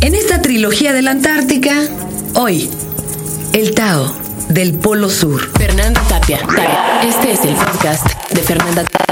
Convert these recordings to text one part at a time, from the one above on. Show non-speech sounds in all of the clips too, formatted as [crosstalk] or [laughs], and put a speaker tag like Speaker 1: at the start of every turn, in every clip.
Speaker 1: En esta trilogía de la Antártica, hoy, el Tao del Polo Sur.
Speaker 2: Fernanda Tapia. Este es el podcast de Fernanda Tapia.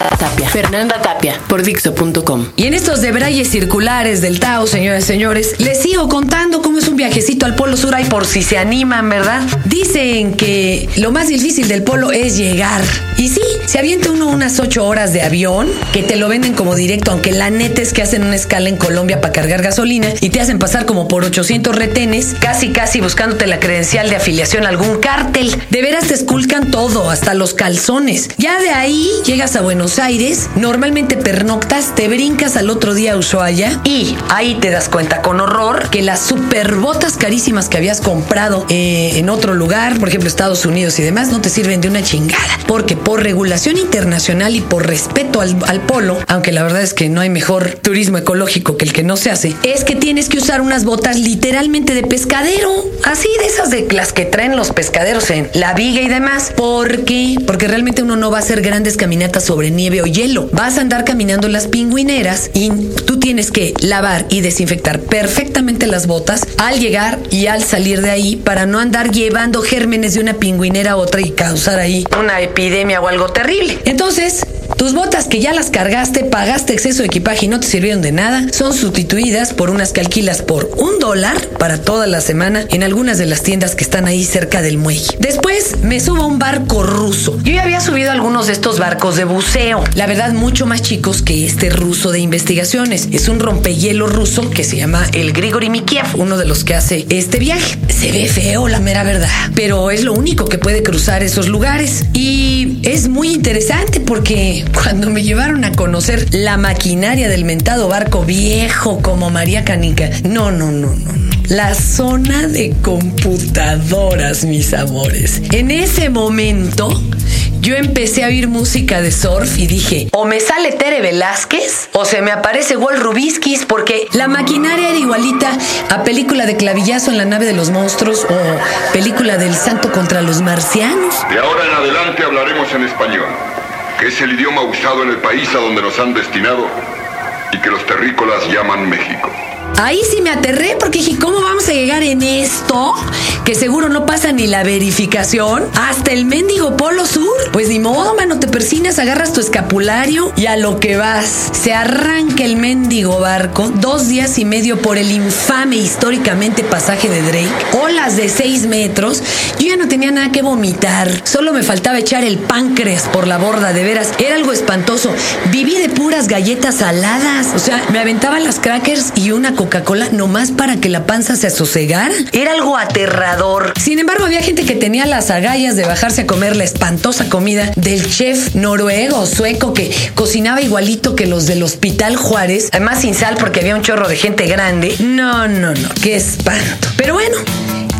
Speaker 2: Fernanda Tapia por Dixo.com.
Speaker 1: Y en estos debrayes circulares del Tao, señoras y señores, les sigo contando cómo es un viajecito al Polo Sur ahí por si se animan, ¿verdad? Dicen que lo más difícil del Polo es llegar. Y sí, se avienta uno unas ocho horas de avión, que te lo venden como directo, aunque la neta es que hacen una escala en Colombia para cargar gasolina y te hacen pasar como por 800 retenes, casi casi buscándote la credencial de afiliación a algún cártel. De veras te esculcan todo, hasta los calzones. Ya de ahí llegas a Buenos Aires, normalmente pernoctas, te brincas al otro día a Ushuaia y ahí te das cuenta con horror que las superbotas carísimas que habías comprado eh, en otro lugar, por ejemplo Estados Unidos y demás, no te sirven de una chingada. Porque por regulación internacional y por respeto al, polo, aunque la verdad es que no hay mejor turismo ecológico que el que no se hace, es que tienes que usar unas botas literalmente de pescadero. Así de esas de las que traen los pescaderos en la viga y demás. ¿Por qué? Porque realmente uno no va a hacer grandes caminatas sobre nieve o hielo. Vas a andar caminando las pingüineras y tú tienes que lavar y desinfectar perfectamente las botas al llegar y al salir de ahí para no andar llevando gérmenes de una pingüinera a otra y causar ahí una epidemia o algo terrible. Entonces, tus botas que ya las cargaste, pagaste exceso de equipaje y no te sirvieron de nada, son sustituidas por unas que alquilas por un dólar para toda la semana en algunas de las tiendas que están ahí cerca del muelle. Después me subo a un barco ruso. Yo ya había subido algunos de estos barcos de buceo, la verdad mucho más chicos que este ruso de investigaciones. Es un rompehielo ruso que se llama el Grigori Mikiev, uno de los que hace este viaje. Se ve feo, la mera verdad, pero es lo único que puede cruzar esos lugares. Y es muy interesante porque cuando me llevaron a conocer la maquinaria del mentado barco viejo como María Canica, no, no, no, no, no. La zona de computadoras, mis amores. En ese momento, yo empecé a oír música de surf y dije, o me sale Tere Velázquez o se me aparece Walt Rubiskis porque la maquinaria era igualita a película de clavillazo en la nave de los monstruos o película del santo contra los marcianos.
Speaker 3: De ahora en adelante hablaremos en español, que es el idioma usado en el país a donde nos han destinado y que los terrícolas llaman México.
Speaker 1: Ahí sí me aterré porque dije, ¿cómo vamos a llegar en esto? Que seguro no pasa ni la verificación hasta el mendigo Polo Sur. Pues ni modo, mano, te persinas, agarras tu escapulario y a lo que vas. Se arranca el mendigo barco, dos días y medio por el infame históricamente pasaje de Drake, olas de seis metros. Yo ya no tenía nada que vomitar, solo me faltaba echar el páncreas por la borda, de veras. Era algo espantoso. Viví de puras galletas saladas. O sea, me aventaban las crackers y una Coca-Cola nomás para que la panza se asosegara. Era algo aterrador. Sin embargo, había gente que tenía las agallas de bajarse a comer la espantosa comida del chef noruego, sueco, que cocinaba igualito que los del Hospital Juárez. Además, sin sal porque había un chorro de gente grande. No, no, no, qué espanto. Pero bueno.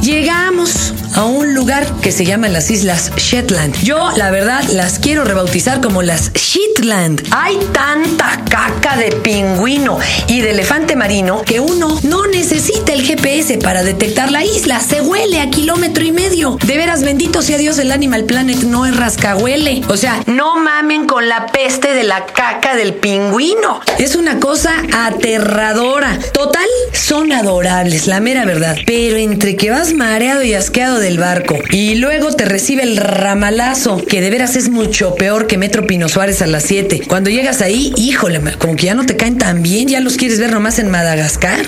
Speaker 1: Llegamos a un lugar que se llama las Islas Shetland. Yo, la verdad, las quiero rebautizar como las Shetland. Hay tanta caca de pingüino y de elefante marino que uno no necesita el GPS para detectar la isla. Se huele a kilómetro y medio. De veras, bendito sea Dios, el Animal Planet no es rascahuele. O sea, no mamen con la peste de la caca del pingüino. Es una cosa aterradora. Total, son adorables, la mera verdad. Pero entre que vas mareado y asqueado del barco y luego te recibe el ramalazo, que de veras es mucho peor que Metro Pino Suárez a las 7. Cuando llegas ahí, híjole, como que ya no te caen tan bien, ya los quieres ver nomás en Madagascar.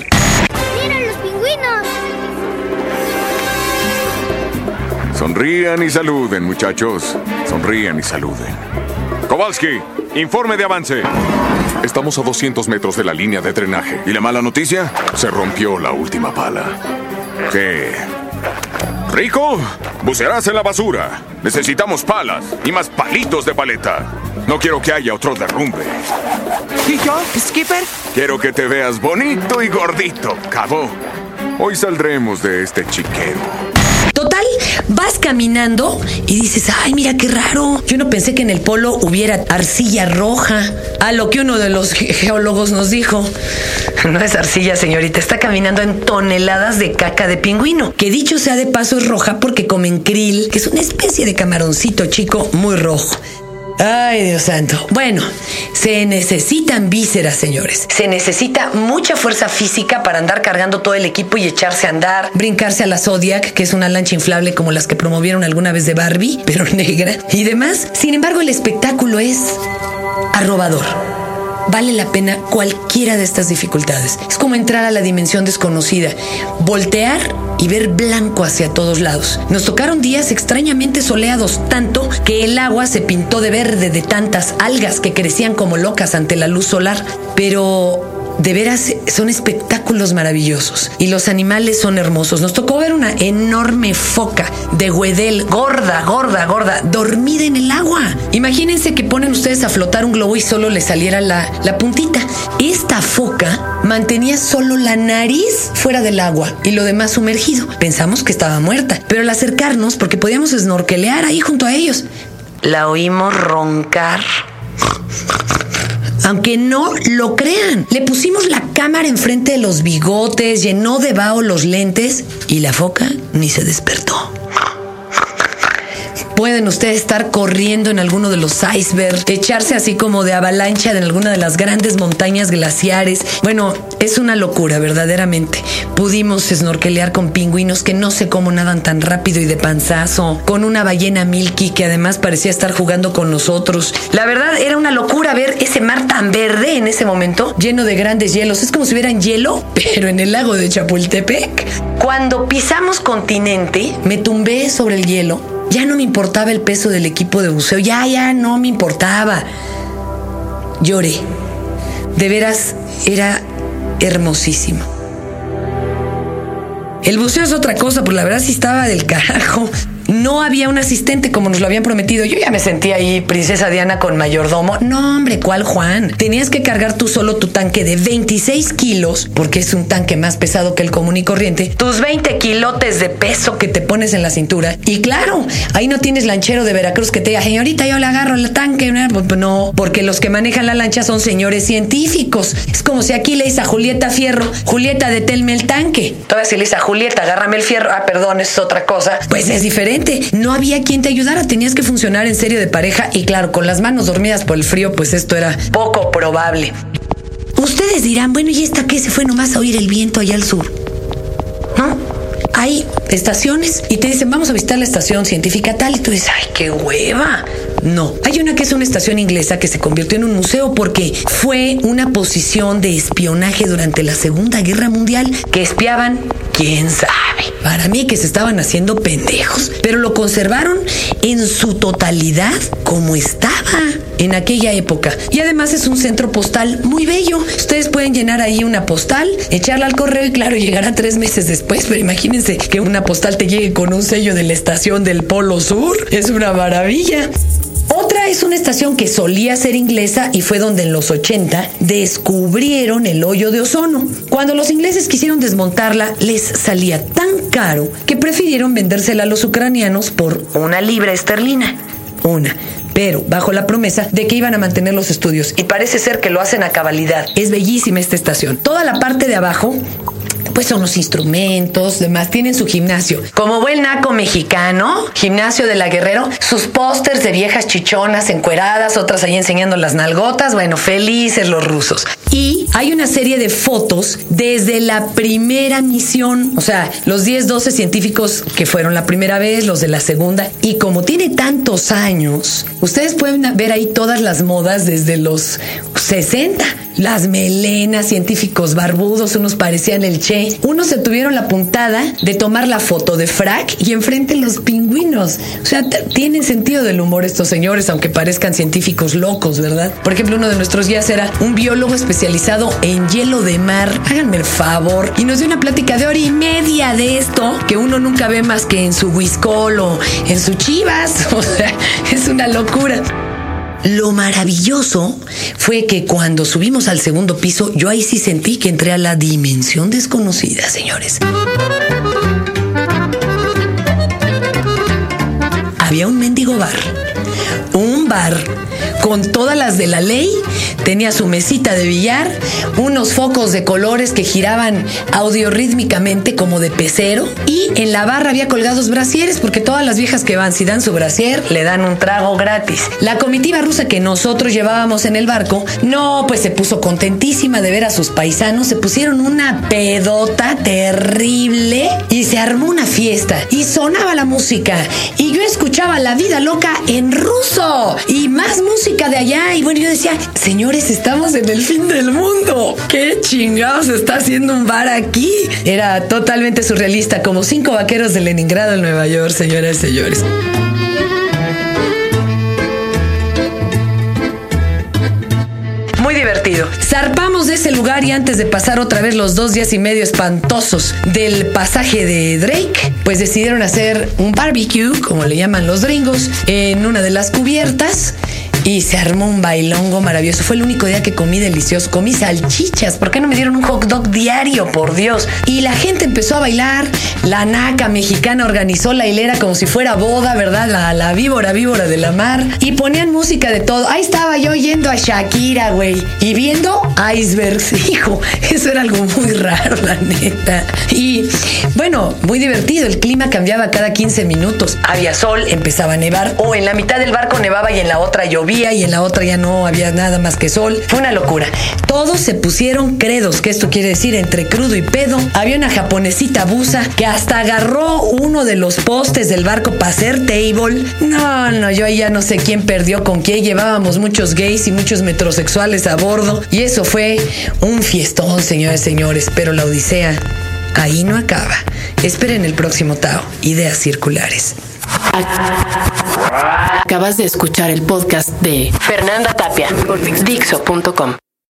Speaker 4: ¡Miren los pingüinos!
Speaker 5: Sonrían y saluden, muchachos. Sonrían y saluden. Kowalski, informe de avance. Estamos a 200 metros de la línea de drenaje. ¿Y la mala noticia? Se rompió la última pala. ¿Qué? Rico, bucearás en la basura. Necesitamos palas y más palitos de paleta. No quiero que haya otro derrumbe.
Speaker 6: ¿Y yo, Skipper?
Speaker 5: Quiero que te veas bonito y gordito, cabo. Hoy saldremos de este chiquero.
Speaker 1: Vas caminando y dices, ay, mira qué raro. Yo no pensé que en el polo hubiera arcilla roja. A lo que uno de los ge- geólogos nos dijo. No es arcilla, señorita, está caminando en toneladas de caca de pingüino. Que dicho sea de paso es roja porque comen krill, que es una especie de camaroncito chico muy rojo. Ay, Dios santo. Bueno, se necesitan vísceras, señores. Se necesita mucha fuerza física para andar cargando todo el equipo y echarse a andar, brincarse a la Zodiac, que es una lancha inflable como las que promovieron alguna vez de Barbie, [laughs] pero negra, y demás. Sin embargo, el espectáculo es arrobador. Vale la pena cualquiera de estas dificultades. Es como entrar a la dimensión desconocida, voltear y ver blanco hacia todos lados. Nos tocaron días extrañamente soleados, tanto que el agua se pintó de verde de tantas algas que crecían como locas ante la luz solar. Pero de veras son espectáculos maravillosos y los animales son hermosos. Nos tocó ver una enorme foca de Huedel, gorda, gorda, gorda, dormida en el agua. Imagínense que ponen ustedes a flotar un globo y solo le saliera la, la puntita. Esta foca mantenía solo la nariz fuera del agua y lo demás sumergido. Pensamos que estaba muerta, pero al acercarnos, porque podíamos snorkelear ahí junto a ellos, la oímos roncar aunque no lo crean. Le pusimos la cámara enfrente de los bigotes, llenó de vaho los lentes y la foca ni se despertó. Pueden ustedes estar corriendo en alguno de los icebergs, echarse así como de avalancha en alguna de las grandes montañas glaciares. Bueno, es una locura, verdaderamente. Pudimos snorkelear con pingüinos que no sé cómo nadan tan rápido y de panzazo, con una ballena milky que además parecía estar jugando con nosotros. La verdad era una locura ver ese mar tan verde en ese momento, lleno de grandes hielos. Es como si hubieran hielo, [laughs] pero en el lago de Chapultepec. Cuando pisamos continente, me tumbé sobre el hielo ya no me importaba el peso del equipo de buceo, ya, ya no me importaba. Lloré. De veras, era hermosísimo. El buceo es otra cosa, pero la verdad sí estaba del carajo. No había un asistente como nos lo habían prometido. Yo ya me sentía ahí, princesa Diana con mayordomo. No, hombre, ¿cuál Juan? Tenías que cargar tú solo tu tanque de 26 kilos, porque es un tanque más pesado que el común y corriente. Tus 20 kilotes de peso que te pones en la cintura. Y claro, ahí no tienes lanchero de Veracruz que te diga, señorita, yo le agarro el tanque. No, porque los que manejan la lancha son señores científicos. Es como si aquí le dice a Julieta Fierro, Julieta, deténme el tanque. Todavía si le dice a Julieta, agárrame el fierro. Ah, perdón, es otra cosa. Pues es diferente. No había quien te ayudara, tenías que funcionar en serio de pareja y claro, con las manos dormidas por el frío, pues esto era poco probable. Ustedes dirán, bueno, ¿y esta qué se fue nomás a oír el viento allá al sur? ¿No? Hay estaciones y te dicen, vamos a visitar la estación científica tal, y tú dices, ay, qué hueva. No, hay una que es una estación inglesa que se convirtió en un museo porque fue una posición de espionaje durante la Segunda Guerra Mundial que espiaban, quién sabe. Para mí que se estaban haciendo pendejos, pero lo conservaron en su totalidad como estaba en aquella época. Y además es un centro postal muy bello. Ustedes pueden llenar ahí una postal, echarla al correo y claro, llegará tres meses después, pero imagínense que una postal te llegue con un sello de la estación del Polo Sur. Es una maravilla. Es una estación que solía ser inglesa y fue donde en los 80 descubrieron el hoyo de ozono. Cuando los ingleses quisieron desmontarla, les salía tan caro que prefirieron vendérsela a los ucranianos por una libra esterlina. Una pero bajo la promesa de que iban a mantener los estudios. Y parece ser que lo hacen a cabalidad. Es bellísima esta estación. Toda la parte de abajo pues son los instrumentos, demás, tienen su gimnasio. Como buen naco mexicano, gimnasio de la Guerrero, sus pósters de viejas chichonas encueradas, otras ahí enseñando las nalgotas, bueno, felices los rusos. Y hay una serie de fotos desde la primera misión, o sea, los 10, 12 científicos que fueron la primera vez, los de la segunda, y como tiene tantos años, ustedes pueden ver ahí todas las modas desde los 60 las melenas, científicos barbudos, unos parecían el Che. Unos se tuvieron la puntada de tomar la foto de Frack y enfrente los pingüinos. O sea, tienen sentido del humor estos señores, aunque parezcan científicos locos, ¿verdad? Por ejemplo, uno de nuestros guías era un biólogo especializado en hielo de mar. Háganme el favor. Y nos dio una plática de hora y media de esto que uno nunca ve más que en su Whiskol o en su Chivas. [laughs] O sea, es una locura. Lo maravilloso fue que cuando subimos al segundo piso, yo ahí sí sentí que entré a la dimensión desconocida, señores. Había un mendigo bar. Un bar con todas las de la ley. Tenía su mesita de billar, unos focos de colores que giraban audiorítmicamente como de pecero. Y en la barra había colgados brasieres, porque todas las viejas que van, si dan su brasier, le dan un trago gratis. La comitiva rusa que nosotros llevábamos en el barco, no, pues se puso contentísima de ver a sus paisanos. Se pusieron una pedota terrible y se armó una fiesta. Y sonaba la música. Y yo escuchaba La Vida Loca en ruso. Y más música de allá. Y bueno, yo decía, señores, estamos en el fin del mundo. ¿Qué chingados está haciendo un bar aquí? Era totalmente surrealista, como cinco vaqueros de Leningrado en Nueva York, señoras y señores. Muy divertido. Zarpamos de ese lugar y antes de pasar otra vez los dos días y medio espantosos del pasaje de Drake, pues decidieron hacer un barbecue, como le llaman los gringos, en una de las cubiertas. Y se armó un bailongo maravilloso. Fue el único día que comí delicioso. Comí salchichas. ¿Por qué no me dieron un hot dog diario? Por Dios. Y la gente empezó a bailar. La naca mexicana organizó la hilera como si fuera boda, ¿verdad? La, víbora, víbora de la mar. Y ponían música de todo. Ahí estaba yo yendo a Shakira, güey. Y viendo icebergs. [laughs] Hijo, eso era algo muy raro, la neta. Y bueno, muy divertido. El clima cambiaba cada 15 minutos. Había sol, empezaba a nevar. O en la mitad del barco nevaba y en la otra y en la otra ya no había nada más que sol. Fue una locura. Todos se pusieron credos, que esto quiere decir entre crudo y pedo. Había una japonesita busa que hasta agarró uno de los postes del barco para hacer table. No, no, yo ahí ya no sé quién perdió con quién. Llevábamos muchos gays y muchos metrosexuales a bordo. Y eso fue un fiestón, señores, señores. Pero la Odisea ahí no acaba. Esperen el próximo Tao. Ideas circulares.
Speaker 2: Acabas de escuchar el podcast de Fernanda Tapia por Dixo.com.